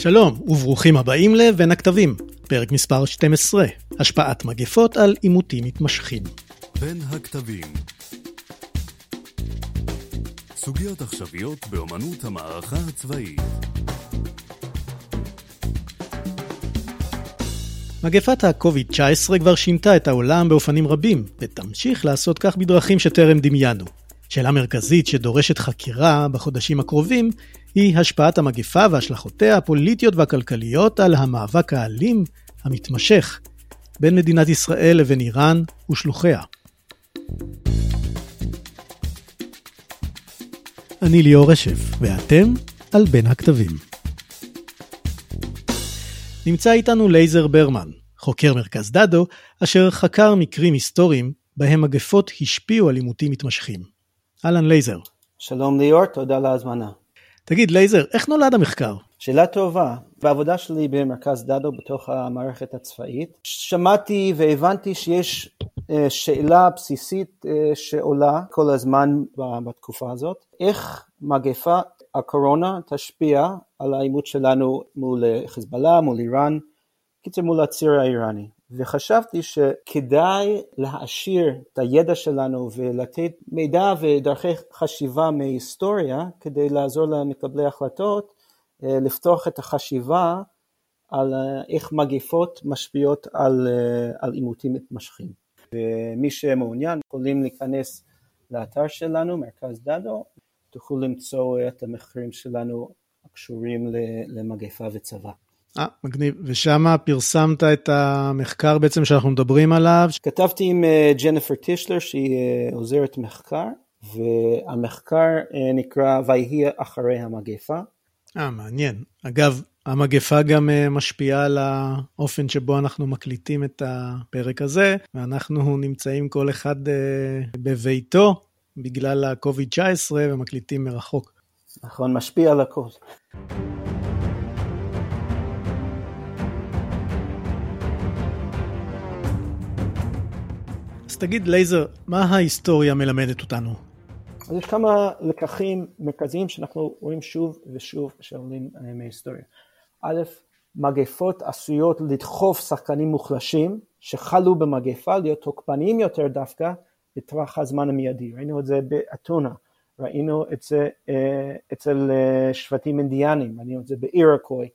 שלום, וברוכים הבאים ל"בין הכתבים", פרק מספר 12, השפעת מגפות על עימותים מתמשכים. בין הכתבים סוגיות עכשוויות באמנות המערכה הצבאית מגפת ה-COVID-19 כבר שינתה את העולם באופנים רבים, ותמשיך לעשות כך בדרכים שטרם דמיינו. שאלה מרכזית שדורשת חקירה בחודשים הקרובים היא השפעת המגפה והשלכותיה הפוליטיות והכלכליות על המאבק האלים המתמשך בין מדינת ישראל לבין איראן ושלוחיה. אני ליאור אשף, ואתם על בין הכתבים. נמצא איתנו לייזר ברמן, חוקר מרכז דדו, אשר חקר מקרים היסטוריים בהם מגפות השפיעו על עימותים מתמשכים. אהלן לייזר. שלום ליאור, תודה על ההזמנה. תגיד לייזר, איך נולד המחקר? שאלה טובה. בעבודה שלי במרכז דדו בתוך המערכת הצבאית, שמעתי והבנתי שיש אה, שאלה בסיסית אה, שעולה כל הזמן בתקופה הזאת, איך מגפה הקורונה תשפיע על העימות שלנו מול חיזבאללה, מול איראן, קיצר מול הציר האיראני. וחשבתי שכדאי להעשיר את הידע שלנו ולתת מידע ודרכי חשיבה מהיסטוריה כדי לעזור למקבלי החלטות אה, לפתוח את החשיבה על אה, איך מגיפות משפיעות על, אה, על עימותים מתמשכים. ומי שמעוניין יכולים להיכנס לאתר שלנו, מרכז דדו, תוכלו למצוא את המחקרים שלנו הקשורים למגפה וצבא. אה, מגניב. ושם פרסמת את המחקר בעצם שאנחנו מדברים עליו. כתבתי עם אה, ג'ניפר טישלר שהיא אה, עוזרת מחקר, והמחקר אה, נקרא ויהי אחרי המגפה. אה, מעניין. אגב, המגפה גם משפיעה על האופן שבו אנחנו מקליטים את הפרק הזה, ואנחנו נמצאים כל אחד בביתו בגלל ה-COVID-19 ומקליטים מרחוק. נכון, משפיע על הכל. תגיד לייזר, מה ההיסטוריה מלמדת אותנו? אז יש כמה לקחים מרכזיים שאנחנו רואים שוב ושוב שעולים אה, מההיסטוריה. א', מגפות עשויות לדחוף שחקנים מוחלשים שחלו במגפה להיות תוקפניים יותר דווקא בטווח הזמן המיידי. ראינו את זה באתונה, ראינו את זה אה, אצל אה, שבטים אינדיאנים, ראינו את זה באירקוי,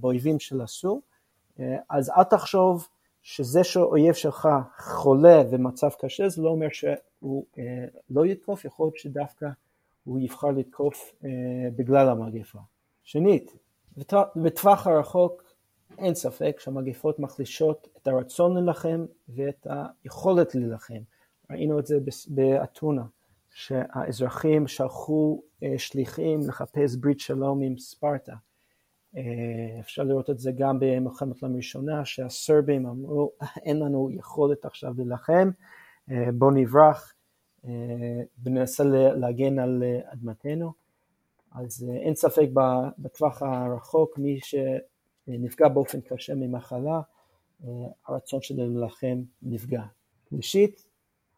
באויבים של הסור. אז אל תחשוב שזה שאויב שלך חולה ומצב קשה זה לא אומר שהוא אה, לא יתקוף, יכול להיות שדווקא הוא יבחר לתקוף אה, בגלל המגפה. שנית, בטווח הרחוק אין ספק שהמגפות מחלישות את הרצון להילחם ואת היכולת להילחם. ראינו את זה באתונה, שהאזרחים שלחו אה, שליחים לחפש ברית שלום עם ספרטה. אה, אפשר לראות את זה גם במלחמת העולם הראשונה, שהסרבים אמרו, אין לנו יכולת עכשיו להילחם, אה, בואו נברח אה, וננסה להגן על אדמתנו. אז אין ספק בטווח הרחוק, מי שנפגע באופן קשה ממחלה, הרצון שלו להילחם נפגע. ראשית,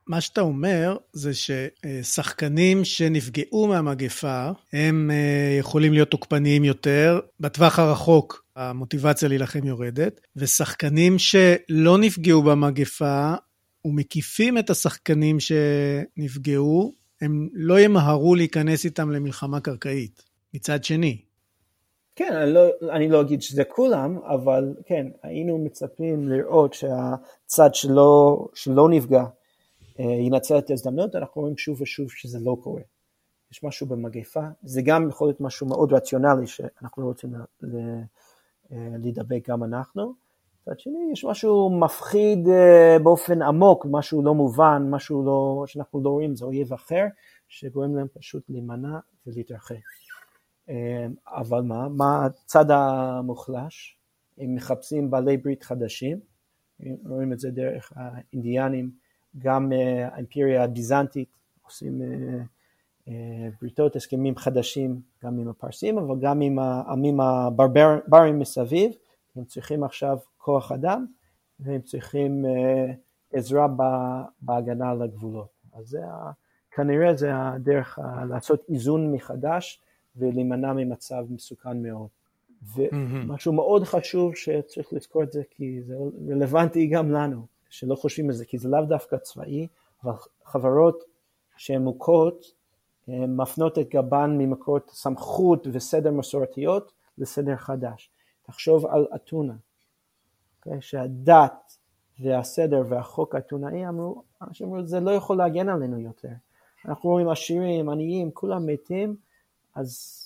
מה שאתה אומר זה ששחקנים שנפגעו מהמגפה, הם אה, יכולים להיות תוקפניים יותר. בטווח הרחוק המוטיבציה להילחם יורדת, ושחקנים שלא נפגעו במגפה ומקיפים את השחקנים שנפגעו, הם לא ימהרו להיכנס איתם למלחמה קרקעית. מצד שני. כן, אני לא, אני לא אגיד שזה כולם, אבל כן, היינו מצפים לראות שהצד שלא, שלא נפגע ינצל את ההזדמנות, אנחנו רואים שוב ושוב שזה לא קורה. יש משהו במגפה, זה גם יכול להיות משהו מאוד רציונלי שאנחנו לא רוצים אה, להידבק גם אנחנו. מצד שני, יש משהו מפחיד אה, באופן עמוק, משהו לא מובן, משהו לא, שאנחנו לא רואים, זה אויב אחר, שגורם להם פשוט להימנע ולהתרחק. אבל מה, מה הצד המוחלש? הם מחפשים בעלי ברית חדשים, רואים את זה דרך האינדיאנים גם אה, האימפריה הביזנטית עושים אה, אה, בריתות, הסכמים חדשים גם עם הפרסים, אבל גם עם העמים הברברים מסביב, הם צריכים עכשיו כוח אדם והם צריכים עזרה בהגנה על הגבולות. אז זה כנראה זה הדרך לעשות איזון מחדש ולהימנע ממצב מסוכן מאוד. ומשהו מאוד חשוב שצריך לזכור את זה, כי זה רלוונטי גם לנו, שלא חושבים על זה, כי זה לאו דווקא צבאי, אבל חברות שהן מוכות, מפנות את גבן ממקורות סמכות וסדר מסורתיות לסדר חדש. תחשוב על אתונה, okay? אוקיי? שהדת והסדר והחוק האתונאי אמרו, אנשים אמרו, זה לא יכול להגן עלינו יותר. אנחנו רואים עשירים, עניים, כולם מתים, אז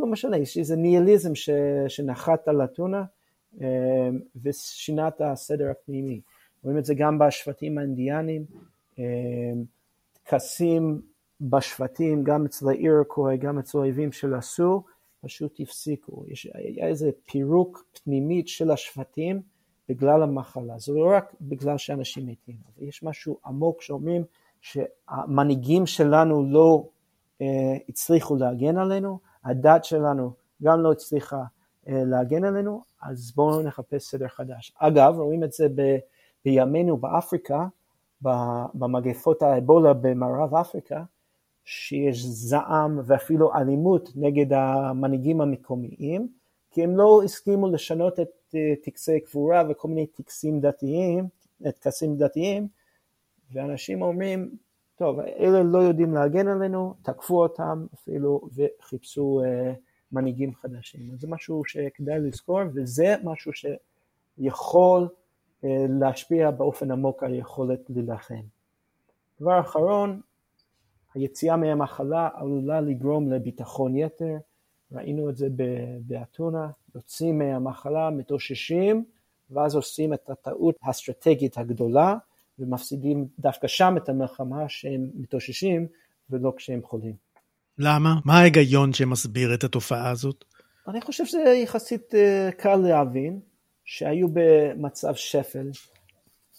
לא משנה, יש איזה ניהיליזם ש, שנחת על אתונה אה, ושינה את הסדר הפנימי. רואים את זה גם בשבטים האינדיאנים, אה, טקסים בשבטים, גם אצל האירקוי, גם אצל האויבים של הסור, פשוט הפסיקו. יש, היה איזה פירוק פנימית של השבטים בגלל המחלה. זה לא רק בגלל שאנשים מתים, אבל יש משהו עמוק שאומרים שהמנהיגים שלנו לא אה, הצליחו להגן עלינו, הדת שלנו גם לא הצליחה אה, להגן עלינו, אז בואו נחפש סדר חדש. אגב, רואים את זה ב, בימינו באפריקה, במגפות האבולה במערב אפריקה, שיש זעם ואפילו אלימות נגד המנהיגים המקומיים, כי הם לא הסכימו לשנות את אה, טקסי קבורה וכל מיני טקסים דתיים, טקסים דתיים, ואנשים אומרים, טוב, אלה לא יודעים להגן עלינו, תקפו אותם אפילו וחיפשו uh, מנהיגים חדשים. אז זה משהו שכדאי לזכור, וזה משהו שיכול להשפיע באופן עמוק על היכולת להילחם. דבר אחרון, היציאה מהמחלה עלולה לגרום לביטחון יתר, ראינו את זה באתונה, יוצאים מהמחלה, מתאוששים, ואז עושים את הטעות האסטרטגית הגדולה, ומפסידים דווקא שם את המלחמה שהם מתאוששים, ולא כשהם חולים. למה? מה ההיגיון שמסביר את התופעה הזאת? אני חושב שזה יחסית אה, קל להבין, שהיו במצב שפל,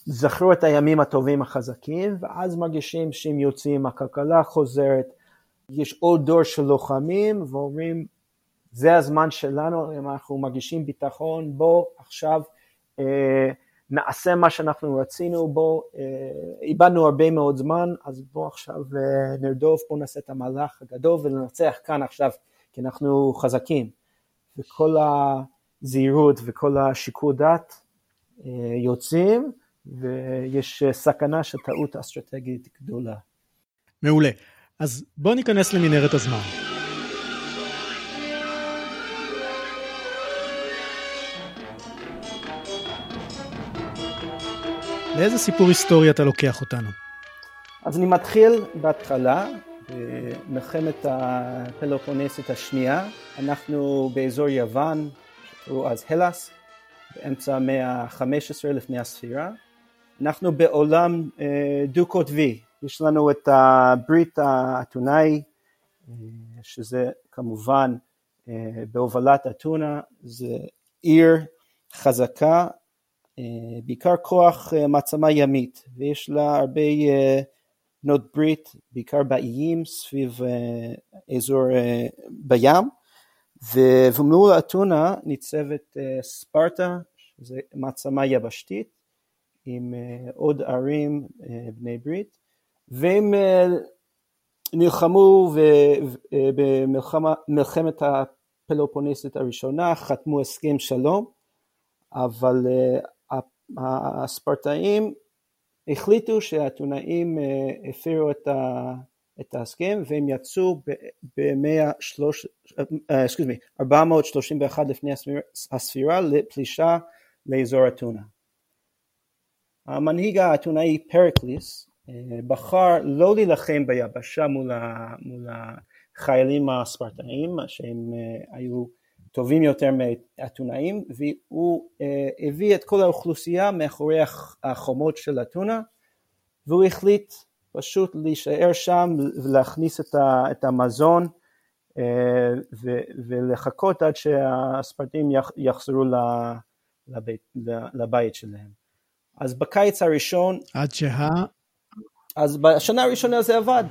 זכרו את הימים הטובים החזקים, ואז מרגישים שהם יוצאים, הכלכלה חוזרת, יש עוד דור של לוחמים, ואומרים, זה הזמן שלנו, אם אנחנו מרגישים ביטחון, בוא עכשיו אה, נעשה מה שאנחנו רצינו, בוא, אה, איבדנו הרבה מאוד זמן, אז בוא עכשיו אה, נרדוף, בוא נעשה את המהלך הגדול וננצח כאן עכשיו, כי אנחנו חזקים. וכל הזהירות וכל השיקול דעת אה, יוצאים, ויש סכנה של טעות אסטרטגית גדולה. מעולה. אז בואו ניכנס למנהרת הזמן. לאיזה סיפור היסטורי אתה לוקח אותנו? אז אני מתחיל בהתחלה, במלחמת הפלופונסית השנייה. אנחנו באזור יוון, שקראו אז הלאס, באמצע המאה ה-15 לפני הספירה. אנחנו בעולם אה, דו-קוטבי, יש לנו את הברית האתונאי, אה, שזה כמובן אה, בהובלת אתונה, זה עיר חזקה בעיקר כוח מעצמה ימית, ויש לה הרבה בנות ברית, בעיקר באיים סביב אזור בים, ומול אתונה ניצבת ספרטה, שזו מעצמה יבשתית, עם עוד ערים בני ברית, והם נלחמו במלחמת הפלופוניסטית הראשונה, חתמו הסכם שלום, אבל הספרטאים החליטו שהאתונאים אה, הפרו את, ה, את ההסכם והם יצאו ב-431 אה, לפני הספירה לפלישה לאזור אתונה. המנהיג האתונאי פרקליס אה, בחר לא להילחם ביבשה מול, מול החיילים הספרטאים שהם היו טובים יותר מאתונאים והוא אה, הביא את כל האוכלוסייה מאחורי החומות של אתונה והוא החליט פשוט להישאר שם ולהכניס את המזון אה, ולחכות עד שהספרטים יחזרו לבית, לבית שלהם. אז בקיץ הראשון... עד שה... אז בשנה הראשונה זה עבד.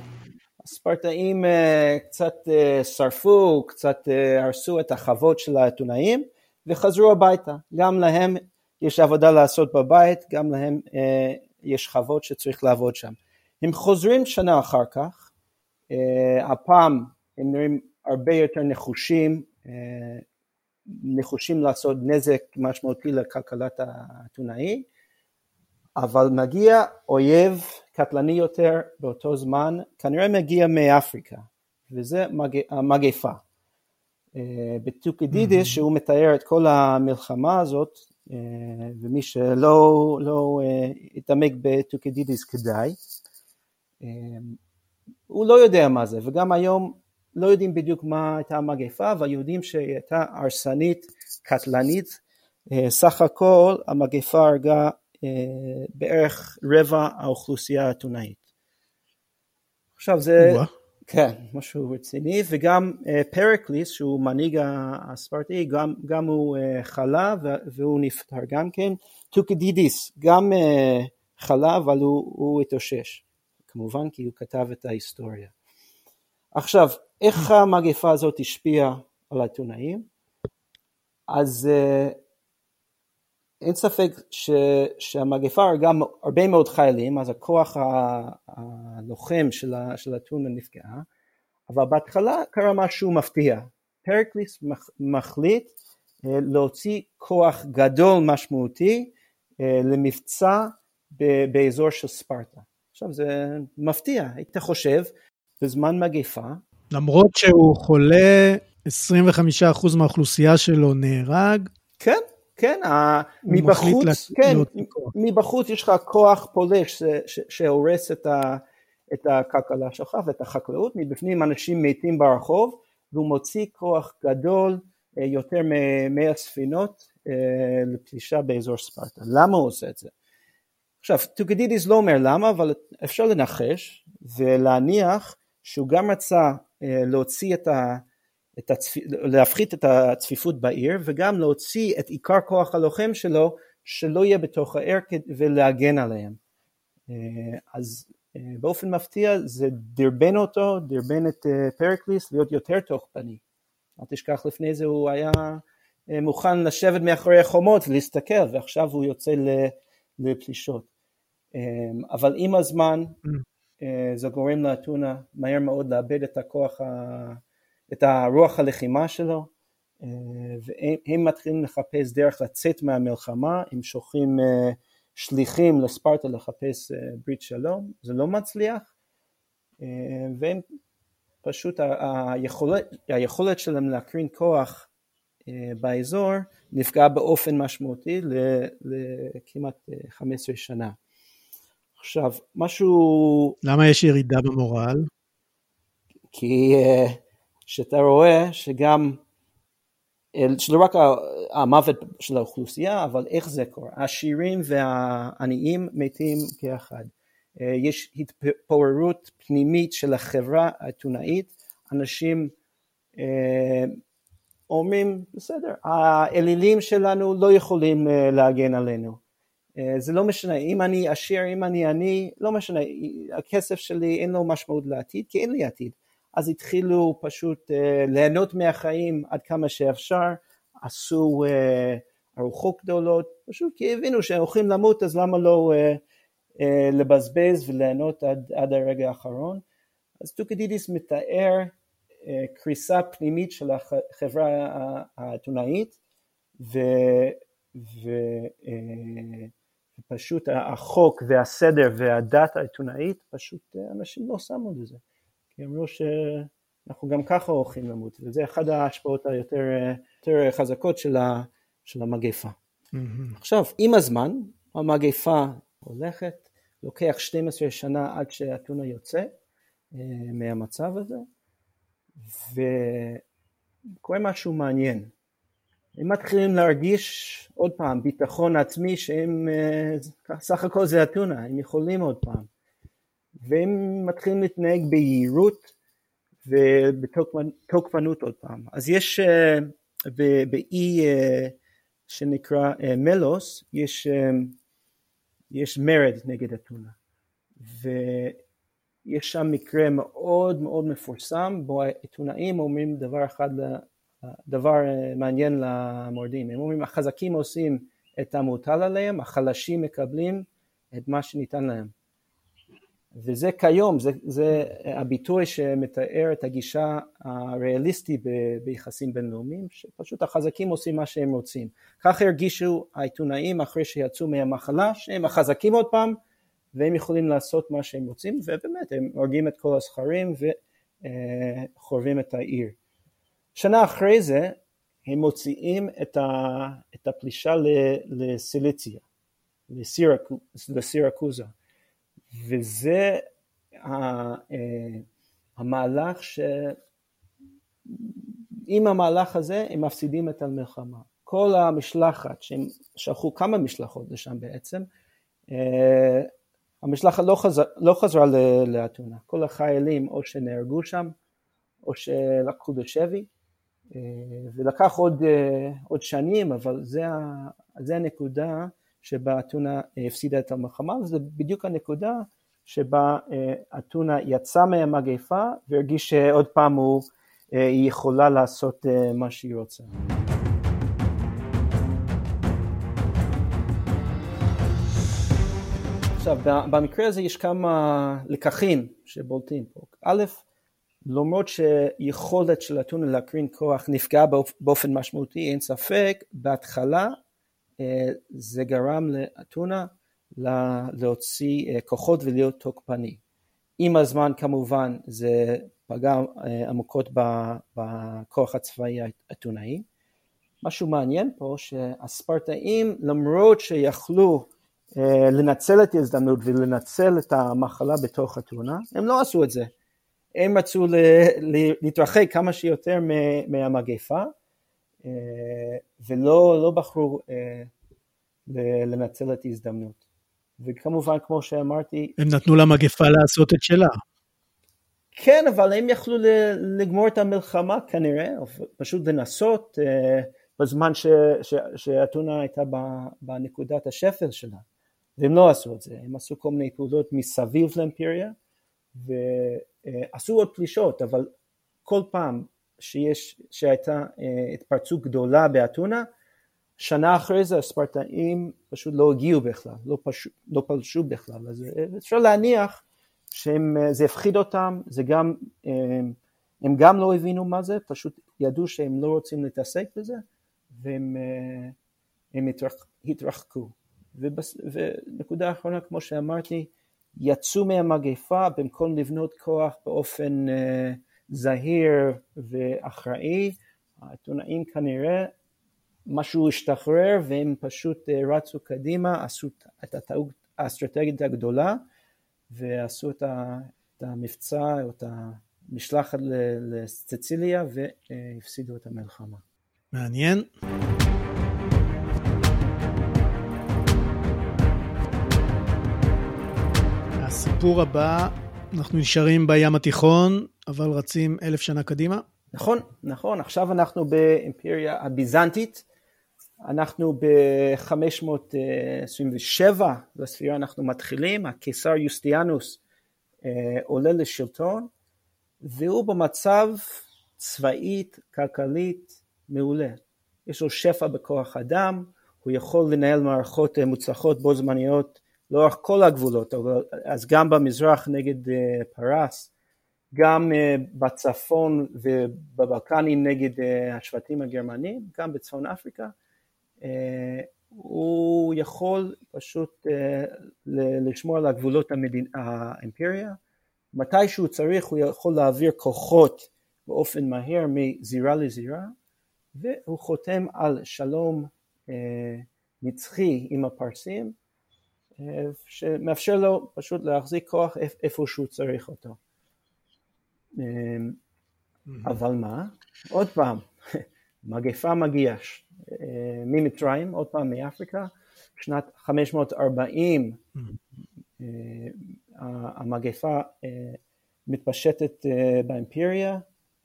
הספרטאים אה, קצת אה, שרפו, קצת אה, הרסו את החוות של האתונאים וחזרו הביתה. גם להם יש עבודה לעשות בבית, גם להם יש חוות שצריך לעבוד שם. הם חוזרים שנה אחר כך, הפעם הם נראים הרבה יותר נחושים, נחושים לעשות נזק משמעותי לכלכלת האתונאי, אבל מגיע אויב קטלני יותר באותו זמן, כנראה מגיע מאפריקה, וזה המגפה. אה, בטוקידידיס, mm-hmm. שהוא מתאר את כל המלחמה הזאת, אה, ומי שלא לא אה, יתעמק בטוקידידיס כדאי, הוא לא יודע מה זה, וגם היום לא יודעים בדיוק מה הייתה המגפה, אבל יודעים שהיא הייתה הרסנית, קטלנית. סך הכל המגפה הרגה בערך רבע האוכלוסייה האתונאית. עכשיו זה, כן, משהו רציני, וגם אה, פרקליס שהוא מנהיג הספרטי, גם, גם הוא אה, חלה והוא נפטר גם כן, טוקדידיס גם אה, חלה אבל הוא, הוא התאושש, כמובן כי הוא כתב את ההיסטוריה. עכשיו, איך המגפה הזאת השפיעה על האתונאים? אז אין ספק ש, שהמגפה הרגה הרבה מאוד חיילים, אז הכוח הלוחם של, של אתונה נפגע, אבל בהתחלה קרה משהו מפתיע. פרקליס מחליט אה, להוציא כוח גדול משמעותי אה, למבצע באזור של ספרטה. עכשיו זה מפתיע, היית חושב, בזמן מגפה. למרות שהוא חולה, 25% מהאוכלוסייה שלו נהרג. כן, כן, מבחוץ, כן, מבחוץ יש לך כוח פולש שהורס את, ה, את הכלכלה שלך ואת החקלאות, מבפנים אנשים מתים ברחוב והוא מוציא כוח גדול אה, יותר מ-100 ספינות אה, לפלישה באזור ספרטה. למה הוא עושה את זה? עכשיו, טוקדידיס לא אומר למה, אבל אפשר לנחש ולהניח שהוא גם רצה אה, להוציא את ה... את הצפ... להפחית את הצפיפות בעיר וגם להוציא את עיקר כוח הלוחם שלו שלא יהיה בתוך העיר ולהגן עליהם. אה, אז אה, באופן מפתיע זה דרבן אותו, דרבן את פרקליס להיות יותר תוקפני. אל תשכח לפני זה הוא היה מוכן לשבת מאחורי החומות ולהסתכל ועכשיו הוא יוצא לפלישות. אבל עם הזמן mm. זה גורם לאתונה מהר מאוד לאבד את הכוח את הרוח הלחימה שלו, אה, והם מתחילים לחפש דרך לצאת מהמלחמה, הם שולחים אה, שליחים לספרטה לחפש אה, ברית שלום, זה לא מצליח, והם פשוט, היכולת, היכולת שלהם להקרין כוח באזור נפגע באופן משמעותי לכמעט 15 שנה. עכשיו, משהו... למה יש ירידה במורל? כי שאתה רואה שגם, שלא רק המוות של האוכלוסייה, אבל איך זה קורה. העשירים והעניים מתים כאחד. אה, יש התפוררות פנימית של החברה האתונאית, אנשים אה, אומרים, בסדר, האלילים שלנו לא יכולים אה, להגן עלינו. זה לא משנה, אם אני עשיר, אם אני עני, לא משנה, הכסף שלי אין לו משמעות לעתיד, כי אין לי עתיד. אז התחילו פשוט uh, ליהנות מהחיים עד כמה שאפשר, עשו uh, ארוחות גדולות, פשוט כי הבינו שהם הולכים למות אז למה לא uh, uh, לבזבז וליהנות עד, עד הרגע האחרון. אז טוקדידיס מתאר uh, קריסה פנימית של החברה האתונאית ו, ו, ופשוט החוק והסדר והדת האתונאית, פשוט אנשים לא שמו לזה. כי אמרו שאנחנו גם ככה הולכים למות, וזה אחת ההשפעות היותר יותר חזקות של, ה, של המגפה. Mm-hmm. עכשיו, עם הזמן, המגפה הולכת, לוקח 12 שנה עד שאתונה יוצא אה, מהמצב הזה, וקורה משהו מעניין. הם מתחילים להרגיש עוד פעם ביטחון עצמי שהם, אה, סך הכל זה אתונה, הם יכולים עוד פעם. והם מתחילים להתנהג ביהירות ובתוקפנות עוד פעם. אז יש uh, באי uh, שנקרא מלוס, יש, יש מרד נגד אתונה. ויש שם מקרה מאוד מאוד מפורסם, בו העיתונאים אומרים דבר אחד, דבר מעניין למורדים, הם אומרים החזקים עושים את המוטל עליהם, החלשים מקבלים את מה שניתן להם. וזה כיום, זה, זה הביטוי שמתאר את הגישה הריאליסטית ביחסים בינלאומיים, שפשוט החזקים עושים מה שהם רוצים. כך הרגישו העיתונאים אחרי שיצאו מהמחלה, שהם החזקים עוד פעם, והם יכולים לעשות מה שהם רוצים, ובאמת הם הורגים את כל הסכרים וחורבים את העיר. שנה אחרי זה הם מוציאים את, ה, את הפלישה לסיליציה, לסירקוזה, וזה אה, המהלך ש... עם המהלך הזה הם מפסידים את המלחמה. כל המשלחת, שהם שלחו כמה משלחות לשם בעצם, אה, המשלחת לא, חזר, לא חזרה לאתונה, כל החיילים או שנהרגו שם או שלקחו בשבי ולקח עוד, אה, עוד שנים אבל זה, זה הנקודה שבה אתונה הפסידה את המלחמה וזה בדיוק הנקודה שבה אה, אתונה יצא מהמגפה והרגיש שעוד פעם הוא, היא יכולה לעשות מה שהיא רוצה. עכשיו, במקרה הזה יש כמה לקחים שבולטים פה. א', למרות שיכולת של אתונה להקרין כוח נפגעה באופן משמעותי, אין ספק, בהתחלה אה, זה גרם לאתונה להוציא אה, כוחות ולהיות תוקפני. עם הזמן כמובן זה פגע אה, עמוקות בכוח הצבאי האתונאי. משהו מעניין פה שהספרטאים למרות שיכלו לנצל את ההזדמנות ולנצל את המחלה בתוך אתונה, הם לא עשו את זה. הם רצו להתרחק כמה שיותר מהמגפה אה, ולא לא בחרו אה, לנצל את ההזדמנות. וכמובן, כמו שאמרתי... הם נתנו למגפה לעשות את שלה. כן, אבל הם יכלו לגמור את המלחמה כנראה, או פשוט לנסות בזמן שאתונה הייתה בנקודת השפל שלה. והם לא עשו את זה, הם עשו כל מיני פעולות מסביב לאימפריה ועשו עוד פלישות, אבל כל פעם שיש, שהייתה אה, התפרצות גדולה באתונה, שנה אחרי זה הספרטאים פשוט לא הגיעו בכלל, לא, פשוט, לא פלשו בכלל, אז אה, אפשר להניח שזה אה, הפחיד אותם, זה גם, הם גם לא הבינו מה זה, פשוט ידעו שהם לא רוצים להתעסק בזה, והם התרחקו. ובס... ונקודה אחרונה, כמו שאמרתי, יצאו מהמגפה במקום לבנות כוח באופן uh, זהיר ואחראי, העיתונאים כנראה משהו השתחרר והם פשוט uh, רצו קדימה, עשו את הטעות האסטרטגית הגדולה ועשו את, המבצע או את המשלחת לסציליה והפסידו את המלחמה. מעניין. הסיפור הבא, אנחנו נשארים בים התיכון, אבל רצים אלף שנה קדימה. נכון, נכון. עכשיו אנחנו באימפריה הביזנטית. אנחנו ב-527 לספירה אנחנו מתחילים, הקיסר יוסטיאנוס אה, עולה לשלטון, והוא במצב צבאית, כלכלית, מעולה. יש לו שפע בכוח אדם, הוא יכול לנהל מערכות אה, מוצלחות בו זמניות לאורך כל הגבולות, אז גם במזרח נגד אה, פרס, גם אה, בצפון ובבלקנים נגד אה, השבטים הגרמנים, גם בצפון אפריקה, הוא יכול פשוט לשמור על הגבולות המדין, האימפריה, מתי שהוא צריך הוא יכול להעביר כוחות באופן מהר מזירה לזירה, והוא חותם על שלום נצחי עם הפרסים, שמאפשר לו פשוט להחזיק כוח איפה שהוא צריך אותו. אמ, אבל מה? עוד פעם, מגפה מגיעה אה, ממצרים, עוד פעם מאפריקה, שנת 540 אה, המגפה אה, מתפשטת באימפריה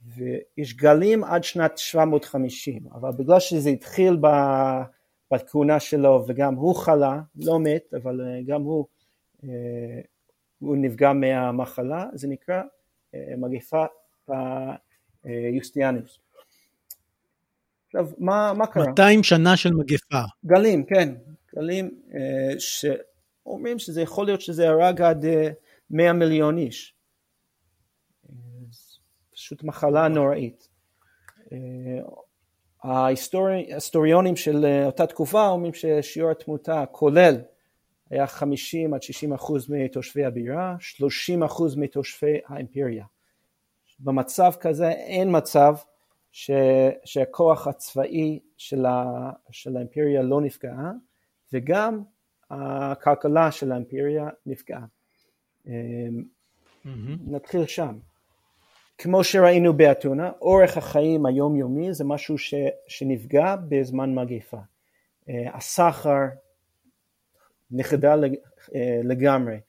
ויש גלים עד שנת 750, אבל בגלל שזה התחיל ב... בכהונה שלו וגם הוא חלה, לא מת, אבל אה, גם הוא, אה, הוא נפגע מהמחלה, זה נקרא אה, מגפת יוסטיאנוס. עכשיו, מה, מה קרה? 200 שנה של מגפה. גלים, כן, גלים שאומרים שזה יכול להיות שזה הרג עד 100 מיליון איש. פשוט מחלה נוראית. ההיסטוריונים של אותה תקופה אומרים ששיעור התמותה כולל היה 50 עד 60 אחוז מתושבי הבירה, 30 אחוז מתושבי האימפריה. במצב כזה אין מצב ש, שהכוח הצבאי של, ה, של האימפריה לא נפגע וגם הכלכלה של האימפריה נפגעה. Mm-hmm. נתחיל שם. כמו שראינו באתונה, אורך החיים היומיומי זה משהו ש, שנפגע בזמן מגיפה. אה, הסחר נחדה אה, לגמרי.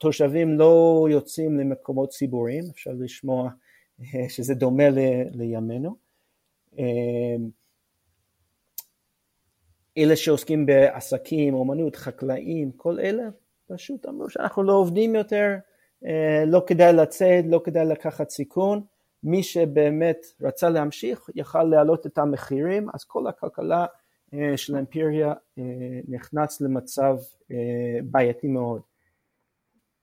תושבים לא יוצאים למקומות ציבוריים, אפשר לשמוע אה, שזה דומה לימינו. אלה שעוסקים בעסקים, אומנות, חקלאים, כל אלה פשוט אמרו שאנחנו לא עובדים יותר, לא כדאי לצאת, לא כדאי לקחת סיכון, מי שבאמת רצה להמשיך יכל להעלות את המחירים, אז כל הכלכלה אה, של האימפריה אה, נכנס למצב בעייתי מאוד.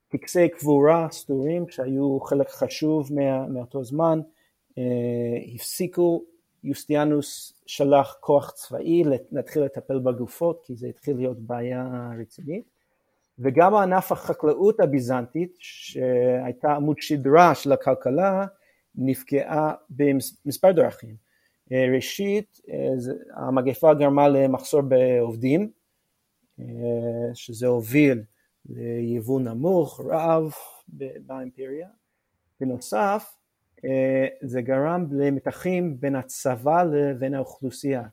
טקסי קבורה סדורים שהיו חלק חשוב מה, מאותו זמן הפסיקו, יוסטיאנוס שלח כוח צבאי להתחיל לטפל בגופות כי זה התחיל להיות בעיה רצינית וגם ענף החקלאות הביזנטית שהייתה עמוד שדרה של הכלכלה נפגעה במספר דרכים. ראשית המגפה גרמה למחסור בעובדים שזה הוביל ליבוא נמוך, רעב באימפריה. בנוסף זה גרם למתחים בין הצבא לבין האוכלוסייה.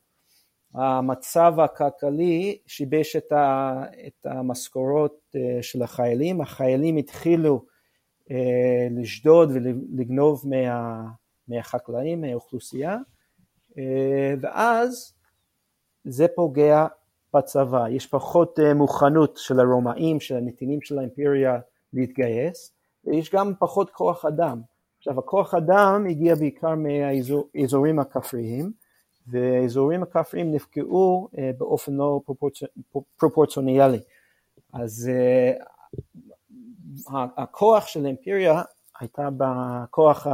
המצב הכלכלי שיבש את, ה, את המשכורות אה, של החיילים, החיילים התחילו אה, לשדוד ולגנוב מה, מהחקלאים, מהאוכלוסייה, אה, ואז זה פוגע בצבא, יש פחות מוכנות של הרומאים, של הנתינים של האימפריה להתגייס, ויש גם פחות כוח אדם. עכשיו הכוח אדם הגיע בעיקר מהאזורים הכפריים, והאזורים הכפריים נפגעו אה, באופן לא פרופורציונלי. אז אה, הכוח של האימפריה הייתה בכוח,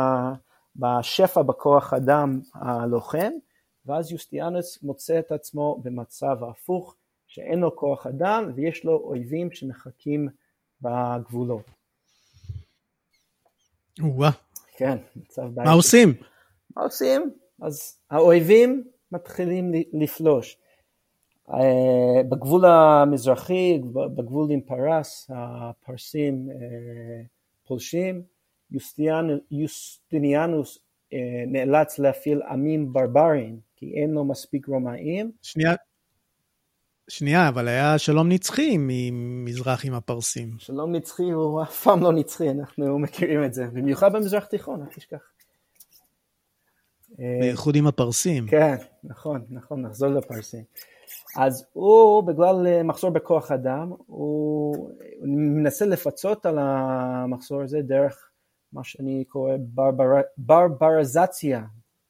בשפע בכוח אדם הלוחם, ואז יוסטיאנוס מוצא את עצמו במצב הפוך, שאין לו כוח אדם ויש לו אויבים שמחכים בגבולות. וואה. כן, מצב בעיה. מה עושים? מה עושים? אז האויבים מתחילים לפלוש. אה, בגבול המזרחי, בגבול עם פרס, הפרסים אה, פולשים, יוסטיניאנוס אה, נאלץ להפעיל עמים ברברים, כי אין לו מספיק רומאים. שנייה, שנייה, אבל היה שלום נצחי ממזרח עם הפרסים. שלום נצחי הוא אף פעם לא נצחי, אנחנו מכירים את זה, במיוחד במזרח תיכון, אל תשכח. בייחוד עם הפרסים. כן, נכון, נכון, נחזור לפרסים. אז הוא, בגלל אה, מחסור בכוח אדם, הוא מנסה לפצות על המחסור הזה דרך מה שאני קורא ברבר... ברברזציה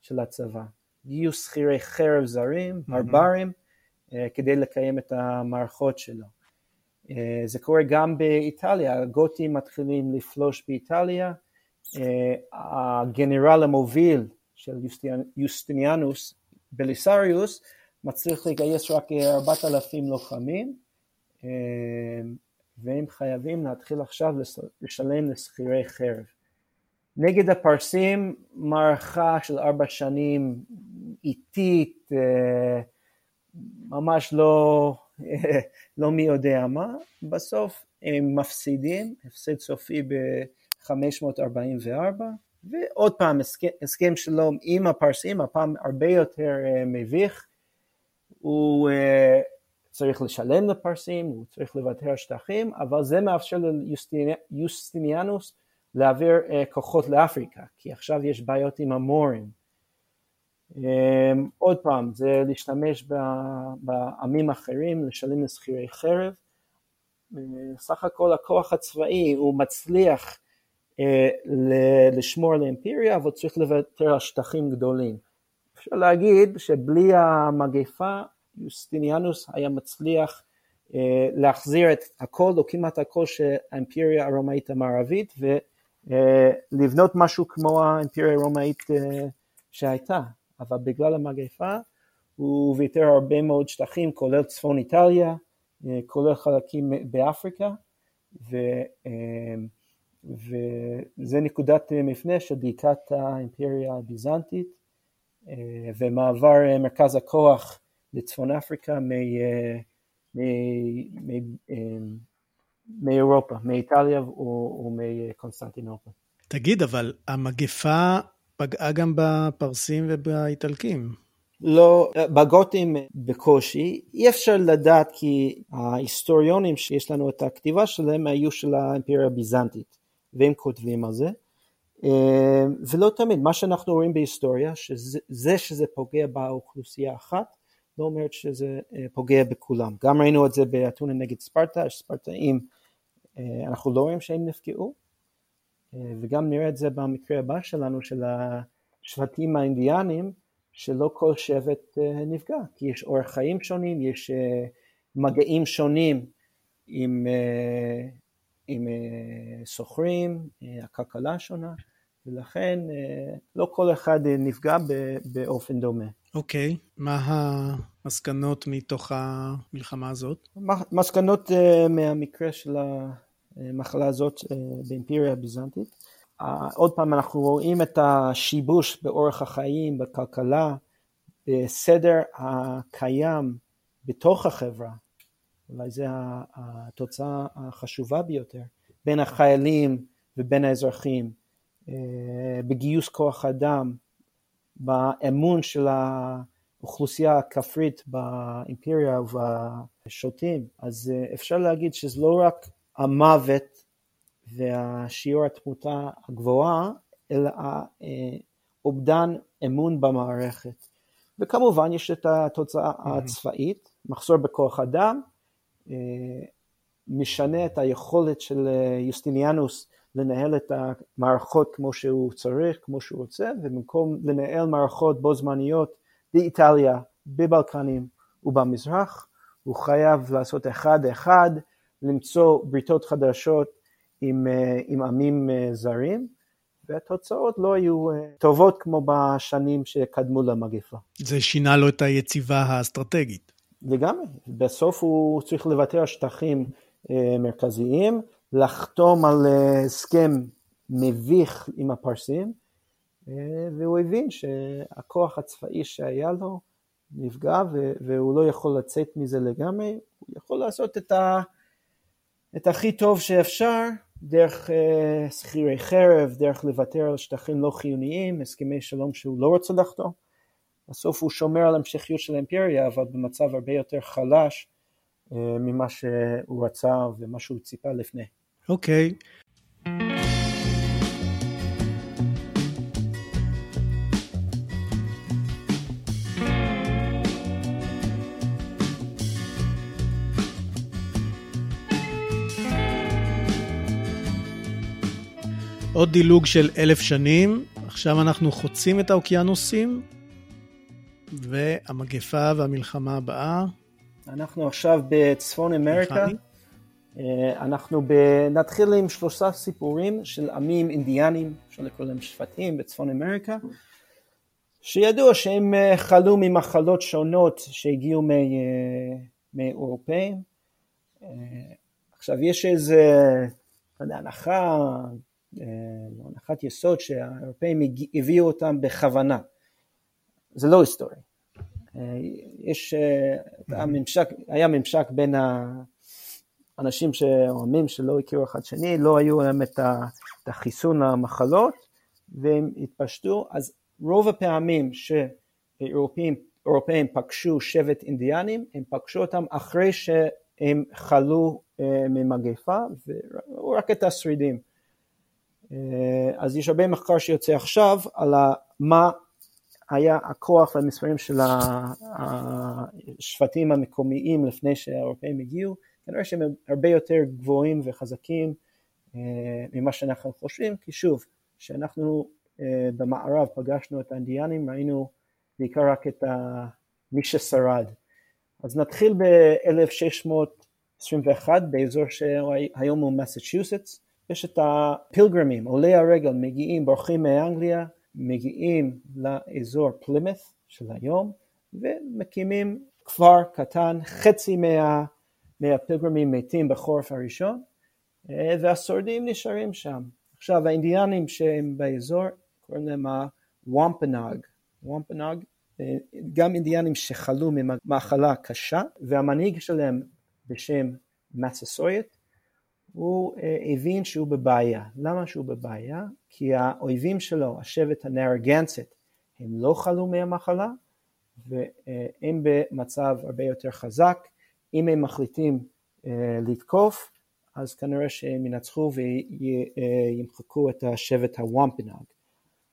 של הצבא. גיוס שכירי חרב זרים, ברברים, mm-hmm. כדי לקיים את המערכות שלו. אה, זה קורה גם באיטליה, הגותים מתחילים לפלוש באיטליה, הגנרל המוביל של יוסטיניאנוס בליסריוס מצליח לגייס רק 4,000 לוחמים אה, והם חייבים להתחיל עכשיו לשלם לשכירי חרב. נגד הפרסים מערכה של ארבע שנים איטית, אה, ממש לא, לא מי יודע מה, בסוף הם מפסידים, הפסד סופי ב-544 ועוד פעם הסכם, הסכם שלום עם הפרסים, הפעם הרבה יותר uh, מביך, הוא uh, צריך לשלם לפרסים, הוא צריך לוותר שטחים, אבל זה מאפשר ליוסטיניאנוס להעביר uh, כוחות לאפריקה, כי עכשיו יש בעיות עם המורים. Um, עוד פעם, זה להשתמש בעמים אחרים, לשלם לשכירי חרב. Uh, סך הכל הכוח הצבאי הוא מצליח לשמור על האימפריה, אבל צריך לוותר על שטחים גדולים. אפשר להגיד שבלי המגפה יוסטיניאנוס היה מצליח אה, להחזיר את הכל או כמעט הכל של האימפריה הרומאית המערבית ולבנות משהו כמו האימפריה הרומאית שהייתה, אבל בגלל המגפה הוא ויתר הרבה מאוד שטחים כולל צפון איטליה, כולל חלקים באפריקה ו, וזה נקודת מפנה של דעיקת האימפריה הביזנטית ומעבר מרכז הכוח לצפון אפריקה מאירופה, מאיטליה ומקונסטנטינופול. תגיד, אבל המגפה פגעה גם בפרסים ובאיטלקים. לא, בגותים בקושי, אי אפשר לדעת כי ההיסטוריונים שיש לנו את הכתיבה שלהם היו של האימפריה הביזנטית, והם כותבים על זה, ולא תמיד, מה שאנחנו רואים בהיסטוריה, שזה שזה פוגע באוכלוסייה אחת, לא אומרת שזה אה, פוגע בכולם. גם ראינו את זה באתונה נגד ספרטה, ספרטאים, אה, אנחנו לא רואים שהם נפגעו, אה, וגם נראה את זה במקרה הבא שלנו, של השבטים האינדיאנים, שלא כל שבט נפגע, כי יש אורח חיים שונים, יש מגעים שונים עם, עם סוחרים, הכלכלה שונה, ולכן לא כל אחד נפגע באופן דומה. אוקיי, okay. מה המסקנות מתוך המלחמה הזאת? מסקנות מהמקרה של המחלה הזאת באימפריה הביזנטית. עוד פעם, אנחנו רואים את השיבוש באורח החיים, בכלכלה, בסדר הקיים בתוך החברה. אולי זו התוצאה החשובה ביותר, בין החיילים ובין האזרחים, uh, בגיוס כוח אדם, באמון של האוכלוסייה הכפרית באימפריה ובשוטים, אז אה, אפשר להגיד שזה לא רק המוות והשיעור התמותה הגבוהה, אלא אובדן אמון במערכת. וכמובן יש את התוצאה הצבאית, מחסור בכוח אדם, אה, משנה את היכולת של אה, יוסטיניאנוס לנהל את המערכות כמו שהוא צריך, כמו שהוא רוצה, ובמקום לנהל מערכות בו זמניות באיטליה, בבלקנים ובמזרח, הוא חייב לעשות אחד-אחד, למצוא בריתות חדשות עם, אה, עם עמים אה, זרים, והתוצאות לא היו אה, טובות כמו בשנים שקדמו למגפה. זה שינה לו את היציבה האסטרטגית. לגמרי, בסוף הוא צריך לוותר על שטחים מרכזיים, לחתום על אה, הסכם מביך עם הפרסים, אה, והוא הבין שהכוח הצבאי שהיה לו נפגע והוא לא יכול לצאת מזה לגמרי, הוא יכול לעשות את, ה, את הכי טוב שאפשר דרך שכירי חרב, דרך לוותר על שטחים לא חיוניים, הסכמי שלום שהוא לא רוצה לחתום. בסוף הוא שומר על המשכיות של האימפריה, אבל במצב הרבה יותר חלש uh, ממה שהוא רצה ומה שהוא ציפה לפני. אוקיי. עוד דילוג של אלף שנים, עכשיו אנחנו חוצים את האוקיינוסים, והמגפה והמלחמה הבאה. אנחנו עכשיו בצפון אמריקה. אה, אנחנו נתחיל עם שלושה סיפורים של עמים אינדיאנים, אפשר לקרוא להם שבטים בצפון אמריקה, שידוע שהם אה, חלו ממחלות שונות שהגיעו מאירופאים. אה, עכשיו יש איזה, לא יודע, הנחה, הנחת יסוד שהאירופאים הביאו אותם בכוונה. זה לא היסטורי. יש, היה ממשק, היה ממשק בין ה... אנשים שאומרים שלא הכירו אחד שני, לא היו להם את החיסון למחלות והם התפשטו, אז רוב הפעמים שאירופאים פגשו שבט אינדיאנים, הם פגשו אותם אחרי שהם חלו אה, ממגפה וראו רק את השרידים. אה, אז יש הרבה מחקר שיוצא עכשיו על מה היה הכוח והמספרים של השבטים המקומיים לפני שהאירופאים הגיעו, כנראה שהם הרבה יותר גבוהים וחזקים אה, ממה שאנחנו חושבים, כי שוב, כשאנחנו אה, במערב פגשנו את האינדיאנים, ראינו בעיקר רק את מי ששרד. אז נתחיל ב-1600 21 באזור שהיום הוא מסצ'וסטס. יש את הפילגרימים, עולי הרגל, מגיעים, בורחים מאנגליה, מגיעים לאזור פלימת של היום, ומקימים כפר קטן, חצי מה, מהפילגרימים מתים בחורף הראשון, אה, והשורדים נשארים שם. עכשיו האינדיאנים שהם באזור, קוראים להם הוואמפנאג. וואמפנאג, אה, גם אינדיאנים שחלו ממחלה קשה, והמנהיג שלהם בשם מססויט, הוא אה, הבין שהוא בבעיה. למה שהוא בבעיה? כי האויבים שלו, השבט הנרגנסית, הם לא חלו מהמחלה, והם במצב הרבה יותר חזק. אם הם מחליטים אה, לתקוף, אז כנראה שהם ינצחו וימחקו את השבט הוואמפנאג.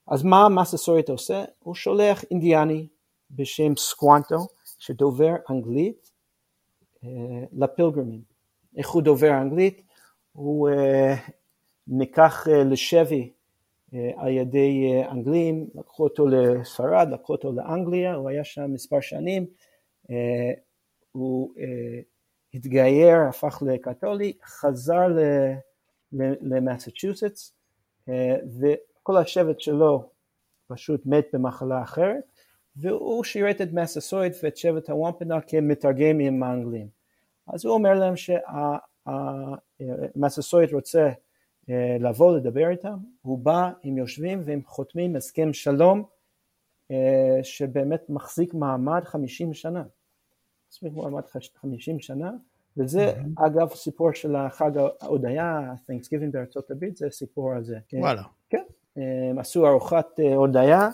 אז מה מססורית עושה? הוא שולח אינדיאני בשם סקוונטו, שדובר אנגלית, אה, לפילגרימים. איך הוא דובר אנגלית? הוא אה, ניקח לשבי על ידי אנגלים, לקחו אותו לספרד, לקחו אותו לאנגליה, הוא היה שם מספר שנים, הוא התגייר, הפך לקתולי, חזר למסצ'וסטס, וכל השבט שלו פשוט מת במחלה אחרת, והוא שירת את מססויד ואת שבט הוואמפנה כמתרגם עם האנגלים. אז הוא אומר להם שמססויד רוצה אה, לבוא לדבר איתם, הוא בא, הם יושבים והם חותמים הסכם שלום אה, שבאמת מחזיק מעמד 50 שנה. מספיק מעמד 50 שנה, וזה mm-hmm. אגב סיפור של החג ההודיה, Thanksgiving בארצות הברית, זה סיפור הזה. כן. וואלה. כן, הם עשו ארוחת אה, הודיה,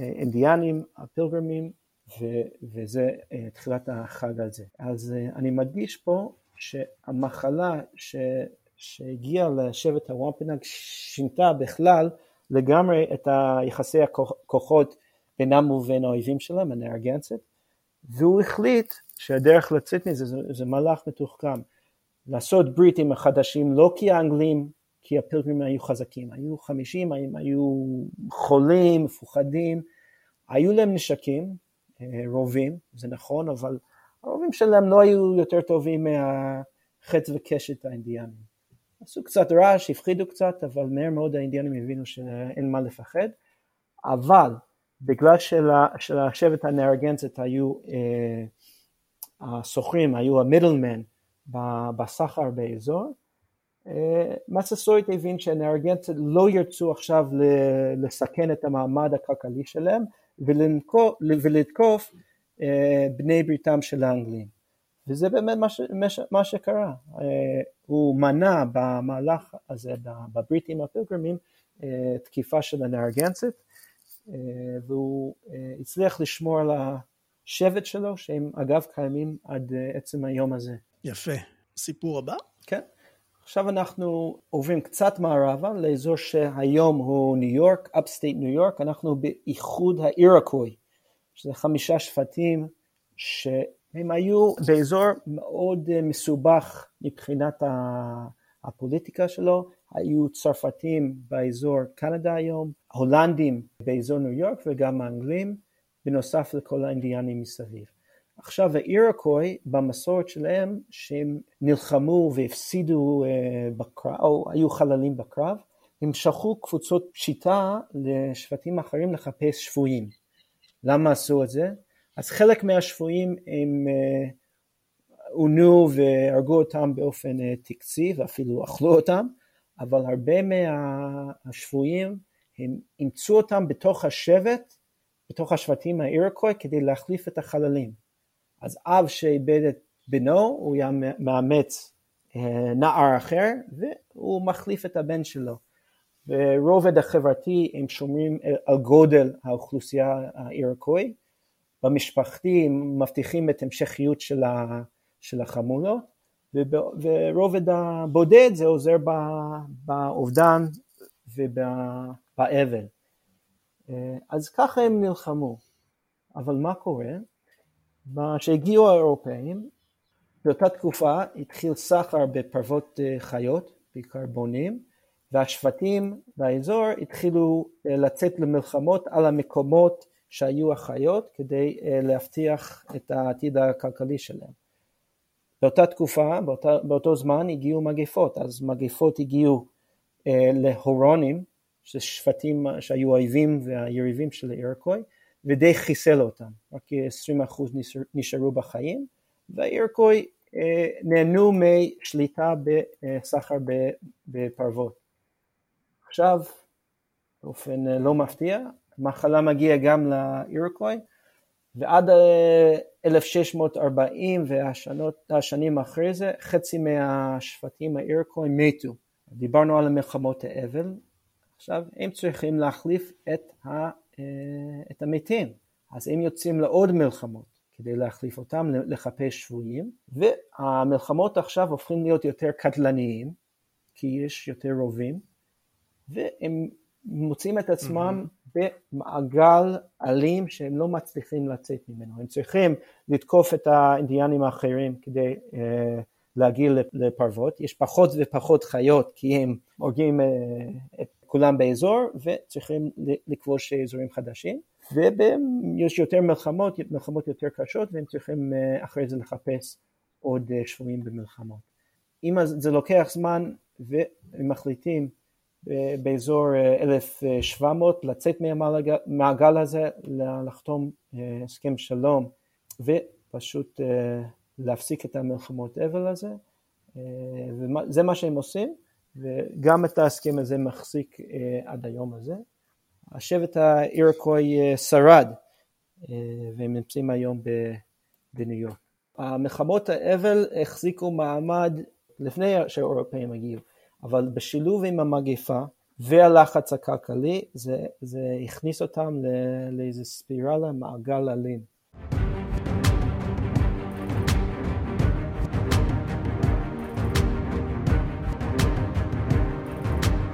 אינדיאנים, הפילגרימים, ו- וזה תחילת החג הזה. אז אני מדגיש פה שהמחלה ש- שהגיעה לשבט הוואמפנאג שינתה בכלל לגמרי את היחסי הכוחות בינם ובין האויבים שלהם, הנארגנסית, והוא החליט שהדרך לצאת מזה זה, זה מהלך מתוחכם, לעשות ברית עם החדשים לא כי האנגלים, כי הפילגרימים היו חזקים, היו חמישים, הם היו חולים, מפוחדים, היו להם נשקים, אה, רובים, זה נכון, אבל הרובים שלהם לא היו יותר טובים מהחץ וקשת האינדיאנים. עשו קצת רעש, הפחידו קצת, אבל מהר מאוד האינדיאנים הבינו שאין מה לפחד, אבל בגלל שלשבט הנארגנצית היו אה, הסוחרים, היו המידלמן בסחר באזור, אה, מססויט הבין שהנארגנצית לא ירצו עכשיו לסכן את המעמד הכלכלי שלהם ולתקוף אה, בני בריתם של האנגלים. וזה באמת מה, ש, מה שקרה, אה, הוא מנע במהלך הזה בברית עם הפילגרימים אה, תקיפה של הנארגנסית אה, והוא הצליח לשמור על השבט שלו שהם אגב קיימים עד עצם היום הזה. יפה. סיפור הבא? כן. עכשיו אנחנו עוברים קצת מערבה לאזור שהיום הוא ניו יורק, אפסטייט ניו יורק, אנחנו באיחוד האירקוי, שזה חמישה שבטים ש... הם היו באזור מאוד אה, מסובך מבחינת הפוליטיקה שלו, היו צרפתים באזור קנדה היום, הולנדים באזור ניו יורק וגם האנגלים, בנוסף לכל האינדיאנים מסביב. עכשיו האירקוי במסורת שלהם שהם נלחמו והפסידו אה, בקרב, או היו חללים בקרב, הם שלחו קבוצות פשיטה לשבטים אחרים לחפש שבויים. למה עשו את זה? אז חלק מהשפויים הם אה, עונו והרגו אותם באופן אה, טקסי ואפילו אכלו אותם, אבל הרבה מהשפויים הם אימצו אותם בתוך השבט, בתוך השבטים האירקוי כדי להחליף את החללים. אז אב שאיבד את בנו הוא היה מאמץ אה, נער אחר והוא מחליף את הבן שלו. ברובד החברתי הם שומרים על גודל האוכלוסייה האירקוי במשפחתי מבטיחים את המשכיות של, ה, של החמולות, ורובד הבודד זה עוזר באובדן ובאבל. אז ככה הם נלחמו. אבל מה קורה? כשהגיעו האירופאים, באותה תקופה התחיל סחר בפרוות אה, חיות, בעיקר בונים, והשבטים באזור התחילו אה, לצאת למלחמות על המקומות שהיו החיות כדי אה, להבטיח את העתיד הכלכלי שלהם. באותה תקופה, באותה, באותו זמן הגיעו מגפות, אז מגפות הגיעו אה, להורונים, ששבטים שהיו אויבים והיריבים של האירקוי, ודי חיסל אותם, רק 20% נשארו בחיים, והאירקוי אה, נהנו משליטה בסחר בפרוות. עכשיו, באופן אה, לא מפתיע, המחלה מגיעה גם לאירקוי, ועד 1640 והשנים אחרי זה, חצי מהשבטים האירקוי מתו. דיברנו על מלחמות האבל, עכשיו הם צריכים להחליף את, ה, אה, את המתים, אז הם יוצאים לעוד מלחמות כדי להחליף אותם, לחפש שבויים, והמלחמות עכשיו הופכים להיות יותר קטלניים, כי יש יותר רובים, והם מוצאים את עצמם mm-hmm. במעגל אלים שהם לא מצליחים לצאת ממנו. הם צריכים לתקוף את האינדיאנים האחרים כדי uh, להגיע לפרוות. יש פחות ופחות חיות כי הם הורגים uh, את כולם באזור וצריכים לכבוש אזורים חדשים. ויש יותר מלחמות, מלחמות יותר קשות והם צריכים uh, אחרי זה לחפש עוד uh, שבויים במלחמות. אם זה לוקח זמן והם מחליטים באזור 1700 אה, לצאת מהמעגל הזה, לחתום אה, הסכם שלום ופשוט אה, להפסיק את המלחמות אבל הזה, וזה מה שהם עושים, וגם את ההסכם הזה מחזיק עד היום הזה. השבט האירקוי שרד, והם נמצאים היום בניו יורק. המלחמות האבל החזיקו מעמד לפני שהאירופאים הגיעו. אבל בשילוב עם המגפה והלחץ הכלכלי, זה, זה הכניס אותם לאיזה ספירלה, מעגל אלים.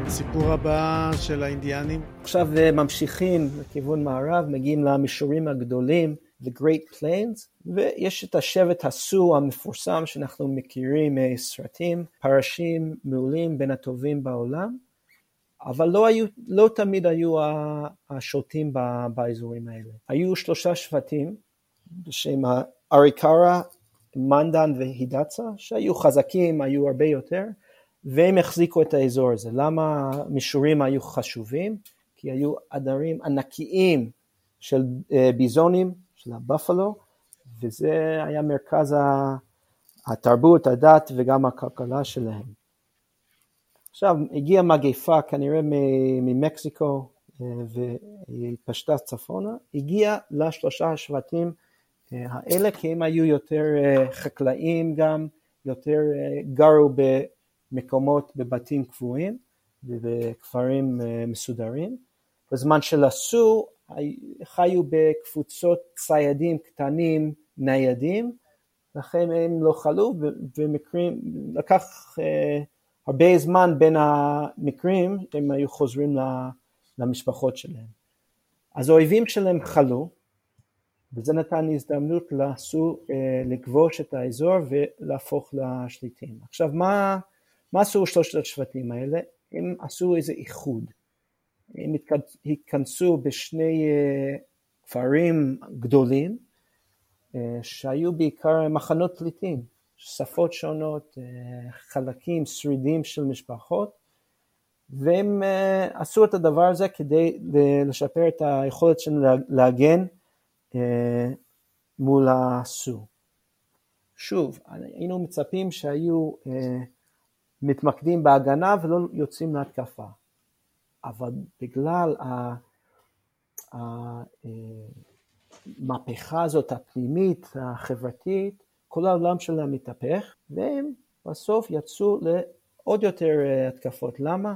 הסיפור הבא של האינדיאנים? עכשיו אה, ממשיכים לכיוון מערב, מגיעים למישורים הגדולים. The Great Plains, ויש את השבט הסו המפורסם שאנחנו מכירים מסרטים, פרשים מעולים בין הטובים בעולם, אבל לא, היו, לא תמיד היו השולטים באזורים האלה. היו שלושה שבטים בשם אריקרה, מנדן והידצה, שהיו חזקים, היו הרבה יותר, והם החזיקו את האזור הזה. למה המישורים היו חשובים? כי היו עדרים ענקיים של אה, ביזונים של הבפלו, וזה היה מרכז התרבות, הדת וגם הכלכלה שלהם. עכשיו הגיעה מגפה כנראה ממקסיקו אה, והיא פשטה צפונה, הגיעה לשלושה השבטים אה, האלה כי הם היו יותר אה, חקלאים גם, יותר גרו במקומות, בבתים קבועים ובכפרים מסודרים. בזמן של הסו חיו בקבוצות ציידים קטנים ניידים, לכן הם לא חלו ומקרים, לקח uh, הרבה זמן בין המקרים שהם היו חוזרים למשפחות שלהם. אז האויבים שלהם חלו, וזה נתן הזדמנות לעשו, uh, לכבוש את האזור ולהפוך לשליטים. עכשיו מה, מה עשו שלושת השבטים האלה? הם עשו איזה איחוד. הם התכנסו בשני אה, כפרים גדולים אה, שהיו בעיקר מחנות פליטים, שפות שונות, אה, חלקים, שרידים של משפחות והם עשו את הדבר הזה כדי לשפר את היכולת שלהם להגן מול הסו. שוב, היינו מצפים שהיו מתמקדים בהגנה ולא יוצאים להתקפה. אבל בגלל המהפכה הזאת הפנימית, החברתית, כל העולם שלהם מתהפך, והם בסוף יצאו לעוד יותר אה, התקפות. למה?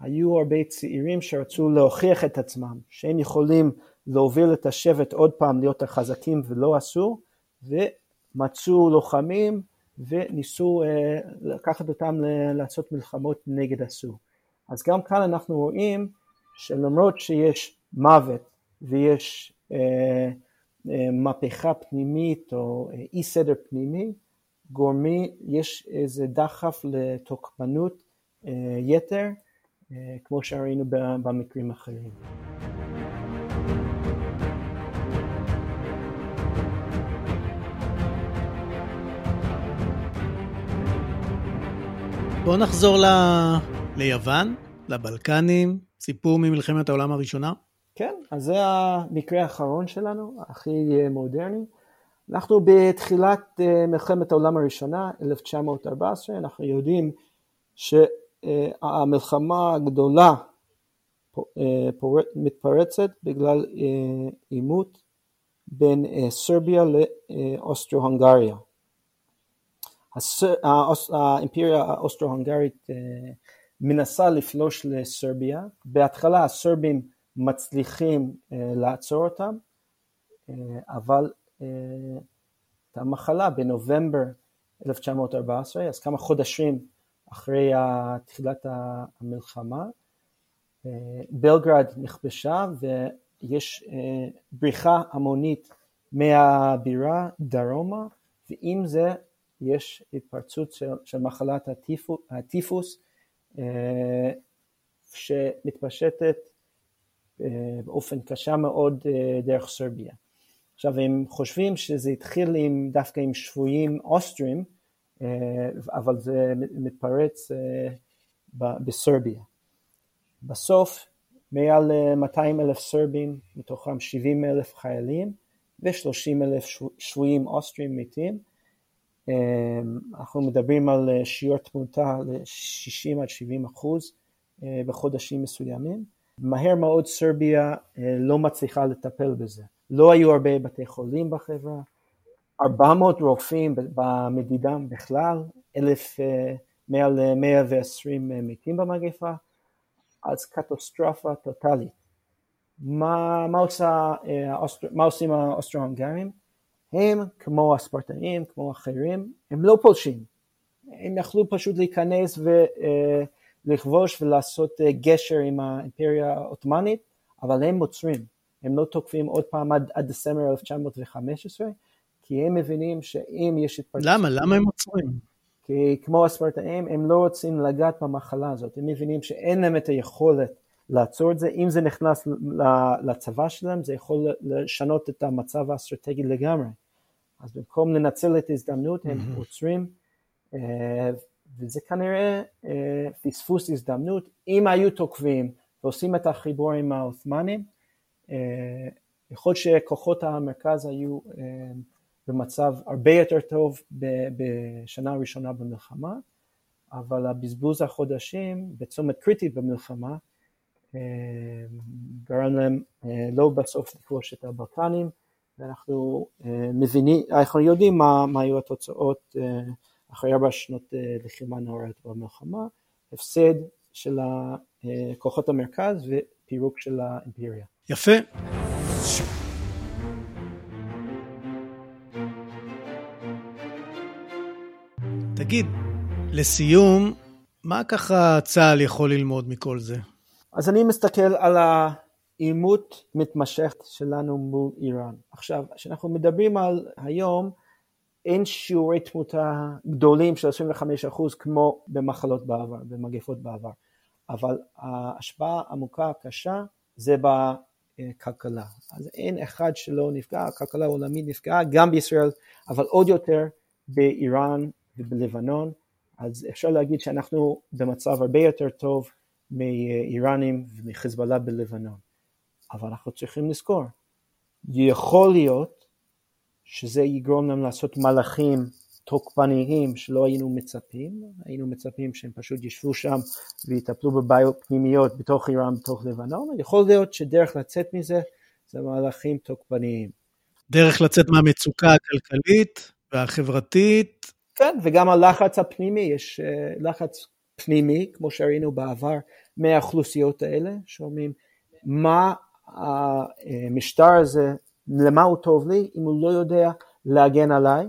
היו הרבה צעירים שרצו להוכיח את עצמם, שהם יכולים להוביל את השבט עוד פעם להיות החזקים ולא עשו, ומצאו לוחמים וניסו אה, לקחת אותם לעשות מלחמות נגד הסור. אז גם כאן אנחנו רואים שלמרות שיש מוות ויש אה, אה, מהפכה פנימית או אה, אי סדר פנימי, גורמי, יש איזה דחף לתוקפנות אה, יתר, אה, כמו שראינו במקרים אחרים. בואו נחזור. ליוון, לבלקנים, סיפור ממלחמת העולם הראשונה. כן, אז זה המקרה האחרון שלנו, הכי מודרני. אנחנו בתחילת אה, מלחמת העולם הראשונה, 1914, אנחנו יודעים שהמלחמה הגדולה אה, מתפרצת בגלל אה, עימות בין סרביה לאוסטרו-הונגריה. האימפריה האוסטרו-הונגרית מנסה לפלוש לסרביה, בהתחלה הסרבים מצליחים לעצור אותם, אבל את המחלה בנובמבר 1914, אז כמה חודשים אחרי תחילת המלחמה. אה, בלגרד נכבשה ויש אה, בריחה המונית מהבירה דרומה, ועם זה יש התפרצות של, של מחלת הטיפוס אה, שמתפשטת באופן קשה מאוד דרך סרביה. עכשיו הם חושבים שזה התחיל עם, דווקא עם שבויים אוסטרים, אה, אבל זה מתפרץ אה, בסרביה. בסוף מעל 200 אלף סרבים, מתוכם 70 אלף חיילים ו-30 אלף שבויים אוסטרים מתים. אה, אנחנו מדברים על שיעור תמותה ל-60 עד 70 אחוז בחודשים מסוימים. מהר מאוד סרביה לא מצליחה לטפל בזה. לא היו הרבה בתי חולים בחברה, 400 רופאים במדידה בכלל, 1,000, אה, מעל 120 אה, מתים במגפה, אז קטסטרופה טוטאלית. מה, מה, עושה, אה, מה עושים האוסטרו-הונגרים? הם, כמו הספרטאים, כמו אחרים, הם לא פולשים. הם יכלו פשוט להיכנס ולכבוש ולעשות גשר עם האימפריה העות'מאנית, אבל הם מוצרים. הם לא תוקפים עוד פעם עד, עד דצמבר 1915, כי הם מבינים שאם יש התפרצות... למה? למה הם עוצרים? כי כמו הספרטאים, הם לא רוצים לגעת במחלה הזאת, הם מבינים שאין להם את היכולת לעצור את זה, אם זה נכנס לצבא שלהם, זה יכול לשנות את המצב האסטרטגי לגמרי. אז במקום לנצל את ההזדמנות, הם. עוצרים, אה, וזה כנראה אה, פספוס הזדמנות. אם היו תוקפים ועושים את החיבור עם העות'מאנים, אה, יכול שכוחות המרכז היו במצב הרבה יותר טוב בשנה הראשונה במלחמה, אבל הבזבוז החודשים בצומת קריטי במלחמה גרם להם לא בסוף לכבוש את הבלקנים, ואנחנו מבינים, אנחנו יודעים מה, מה היו התוצאות אחרי ארבע שנות לחימה נאורית במלחמה, הפסד של כוחות המרכז ופירוק של האימפריה. יפה. תגיד, לסיום, מה ככה צה"ל יכול ללמוד מכל זה? אז אני מסתכל על העימות מתמשך שלנו מול איראן. עכשיו, כשאנחנו מדברים על היום, אין שיעורי תמותה גדולים של 25% כמו במחלות בעבר, במגפות בעבר, אבל ההשפעה עמוקה קשה זה כלכלה. אז אין אחד שלא נפגע, הכלכלה העולמית נפגעה, גם בישראל, אבל עוד יותר באיראן ובלבנון. אז אפשר להגיד שאנחנו במצב הרבה יותר טוב מאיראנים ומחיזבאללה בלבנון. אבל אנחנו צריכים לזכור, יכול להיות שזה יגרום לנו לעשות מהלכים תוקפניים שלא היינו מצפים, היינו מצפים שהם פשוט ישבו שם ויטפלו בבעיות פנימיות בתוך איראן, בתוך לבנון, יכול להיות שדרך לצאת מזה זה מהלכים תוקפניים. דרך לצאת מהמצוקה הכלכלית והחברתית. כן, וגם הלחץ הפנימי, יש אה, לחץ פנימי, כמו שראינו בעבר, מהאוכלוסיות האלה, שאומרים, מה המשטר הזה, למה הוא טוב לי, אם הוא לא יודע להגן עליי,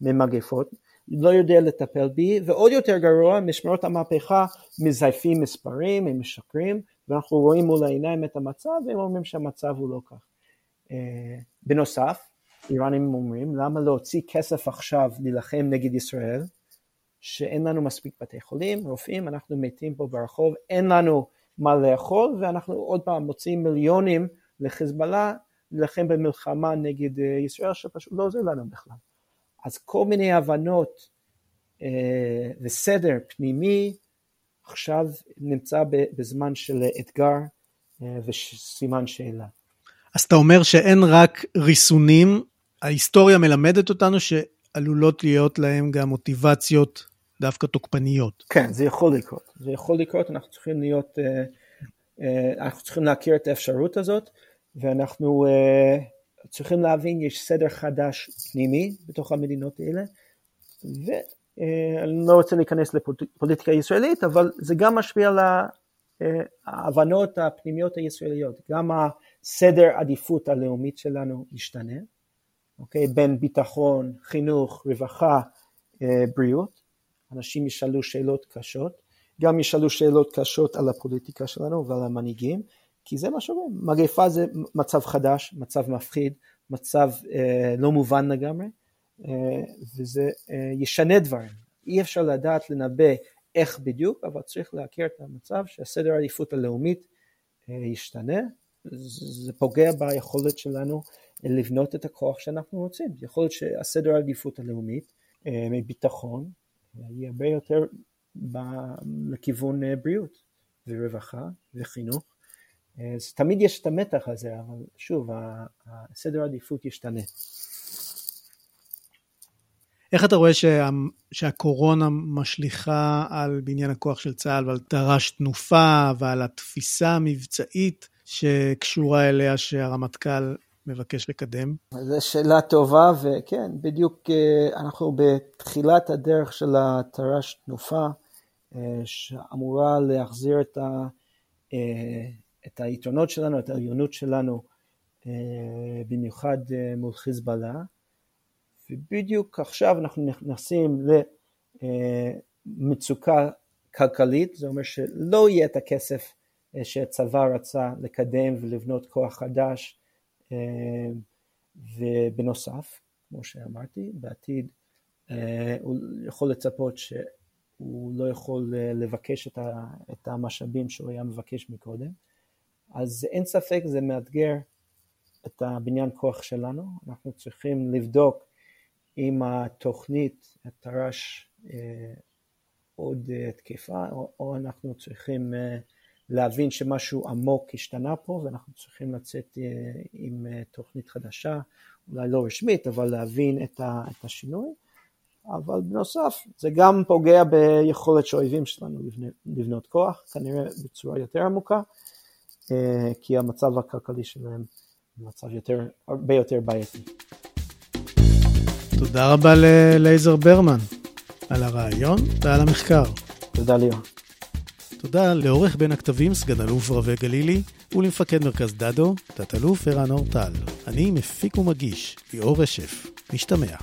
ממגפות, לא יודע לטפל בי, ועוד יותר גרוע, משמרות המהפכה מזייפים מספרים, הם משקרים, ואנחנו רואים מול העיניים את המצב, והם אומרים שהמצב הוא לא כך. אה, בנוסף, איראנים אומרים, למה להוציא כסף עכשיו להילחם נגד ישראל, שאין לנו מספיק בתי חולים, רופאים, אנחנו מתים פה ברחוב, אין לנו מה לאכול, ואנחנו עוד פעם מוציאים מיליונים לחיזבאללה להילחם במלחמה נגד אה, ישראל, שפשוט לא עוזר לנו בכלל. אז כל מיני הבנות וסדר פנימי עכשיו נמצא בזמן של אתגר וסימן שאלה. אז אתה אומר שאין רק ריסונים, ההיסטוריה מלמדת אותנו שעלולות להיות להם גם מוטיבציות דווקא תוקפניות. כן, זה יכול לקרות. זה יכול לקרות, אנחנו צריכים להיות, אה, אה, אנחנו צריכים להכיר את האפשרות הזאת, ואנחנו אה, צריכים להבין, יש סדר חדש פנימי בתוך המדינות האלה, ואני לא רוצה להיכנס לפוליטיקה ישראלית, אבל זה גם משפיע על ההבנות הפנימיות הישראליות, גם הסדר עדיפות הלאומית שלנו ישתנה, אוקיי? בין ביטחון, חינוך, רווחה, בריאות, אנשים ישאלו שאלות קשות, גם ישאלו שאלות קשות על הפוליטיקה שלנו ועל המנהיגים, כי זה מה שאומרים, מגפה זה מצב חדש, מצב מפחיד, מצב אה, לא מובן לגמרי, אה, וזה אה, ישנה דברים. אי אפשר לדעת לנבא איך בדיוק, אבל צריך להכיר את המצב שהסדר העדיפות הלאומית אה, ישתנה, זה פוגע ביכולת שלנו לבנות את הכוח שאנחנו רוצים. יכול להיות שהסדר העדיפות הלאומית אה, מביטחון היא הרבה יותר לכיוון אה, בריאות ורווחה וחינוך. אז תמיד יש את המתח הזה, אבל שוב, הסדר העדיפות ישתנה. איך אתה רואה שה, שהקורונה משליכה על בניין הכוח של צה"ל ועל תר"ש תנופה ועל התפיסה המבצעית שקשורה אליה שהרמטכ"ל מבקש לקדם? זו שאלה טובה, וכן, בדיוק אה, אנחנו בתחילת הדרך של התר"ש תנופה, אה, שאמורה להחזיר את, ה, אה, את היתרונות שלנו, את העליונות שלנו, במיוחד מול חיזבאללה. ובדיוק עכשיו אנחנו נכנסים למצוקה כלכלית, זה אומר שלא יהיה את הכסף שהצבא רצה לקדם ולבנות כוח חדש ובנוסף, כמו שאמרתי, בעתיד אה, הוא יכול לצפות שהוא לא יכול אה, לבקש את המשאבים שהוא היה מבקש מקודם. אז אין ספק זה מאתגר את הבניין כוח שלנו, אנחנו צריכים לבדוק אם התוכנית, התר"ש עוד תקפה, או אנחנו צריכים להבין שמשהו עמוק השתנה פה ואנחנו צריכים לצאת אה, עם אה, תוכנית חדשה, אולי לא רשמית, אבל להבין את, השינוי. אבל בנוסף, זה גם פוגע ביכולת של האויבים שלנו לבנות כוח, כנראה בצורה יותר עמוקה, אה, כי המצב הכלכלי שלהם הוא מצב יותר, הרבה יותר בעייתי. תודה רבה ללייזר ברמן על הרעיון ועל המחקר. תודה ליאור. תודה לעורך בין הכתבים, סגן אלוף רבי גלילי, ולמפקד מרכז דדו, תת-אלוף ערן אורטל. אני מפיק ומגיש, ליאור רשף. משתמע.